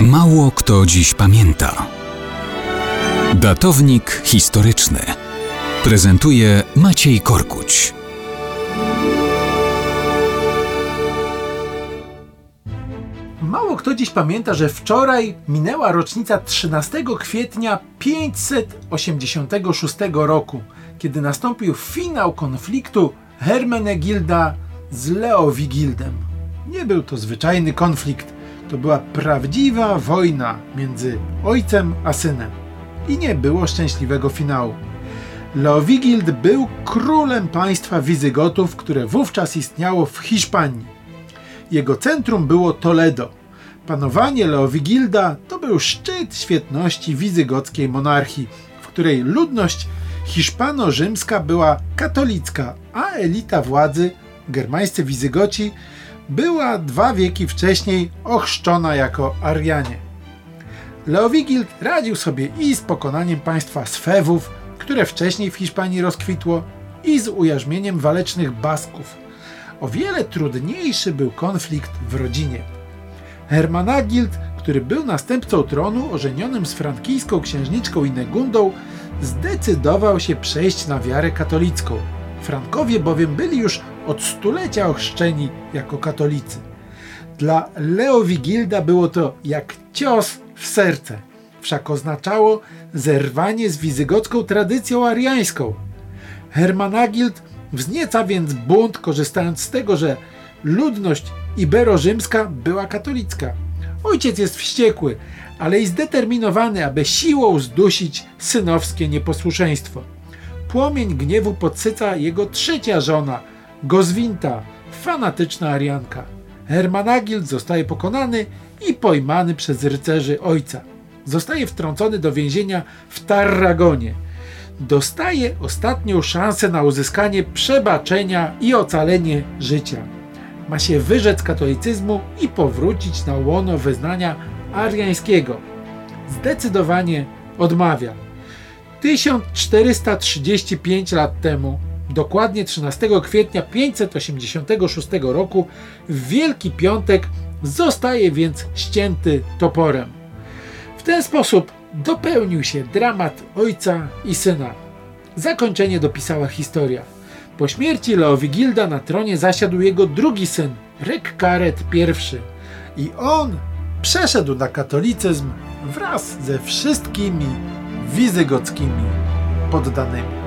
Mało kto dziś pamięta. Datownik historyczny prezentuje Maciej Korkuć. Mało kto dziś pamięta, że wczoraj minęła rocznica 13 kwietnia 586 roku, kiedy nastąpił finał konfliktu Hermenegilda z Leowigildem. Nie był to zwyczajny konflikt, to była prawdziwa wojna między ojcem a synem. I nie było szczęśliwego finału. Leowigild był królem państwa Wizygotów, które wówczas istniało w Hiszpanii. Jego centrum było Toledo. Panowanie Leowigilda to był szczyt świetności wizygockiej monarchii, w której ludność hiszpano-rzymska była katolicka, a elita władzy, germańscy Wizygoci, była dwa wieki wcześniej ochrzczona jako Arianie. Leowigild radził sobie i z pokonaniem państwa Swewów, które wcześniej w Hiszpanii rozkwitło, i z ujarzmieniem walecznych Basków. O wiele trudniejszy był konflikt w rodzinie. Hermanagild, który był następcą tronu ożenionym z frankijską księżniczką Inegundą, zdecydował się przejść na wiarę katolicką. Frankowie bowiem byli już od stulecia ochrzczeni jako katolicy. Dla Leowigilda było to jak cios w serce, wszak oznaczało zerwanie z wizygocką tradycją ariańską. Hermanagild wznieca więc bunt, korzystając z tego, że ludność ibero-rzymska była katolicka. Ojciec jest wściekły, ale i zdeterminowany, aby siłą zdusić synowskie nieposłuszeństwo. Płomień gniewu podsyca jego trzecia żona, Gozwinta, fanatyczna Arianka. Hermanagild zostaje pokonany i pojmany przez rycerzy ojca. Zostaje wtrącony do więzienia w Tarragonie. Dostaje ostatnią szansę na uzyskanie przebaczenia i ocalenie życia. Ma się wyrzec katolicyzmu i powrócić na łono wyznania ariańskiego. Zdecydowanie odmawia. 1435 lat temu, dokładnie 13 kwietnia 586 roku, w Wielki Piątek zostaje więc ścięty toporem. W ten sposób dopełnił się dramat ojca i syna. Zakończenie dopisała historia. Po śmierci Leowigilda na tronie zasiadł jego drugi syn, Rekkaret I I on przeszedł na katolicyzm wraz ze wszystkimi wizygockimi poddanymi.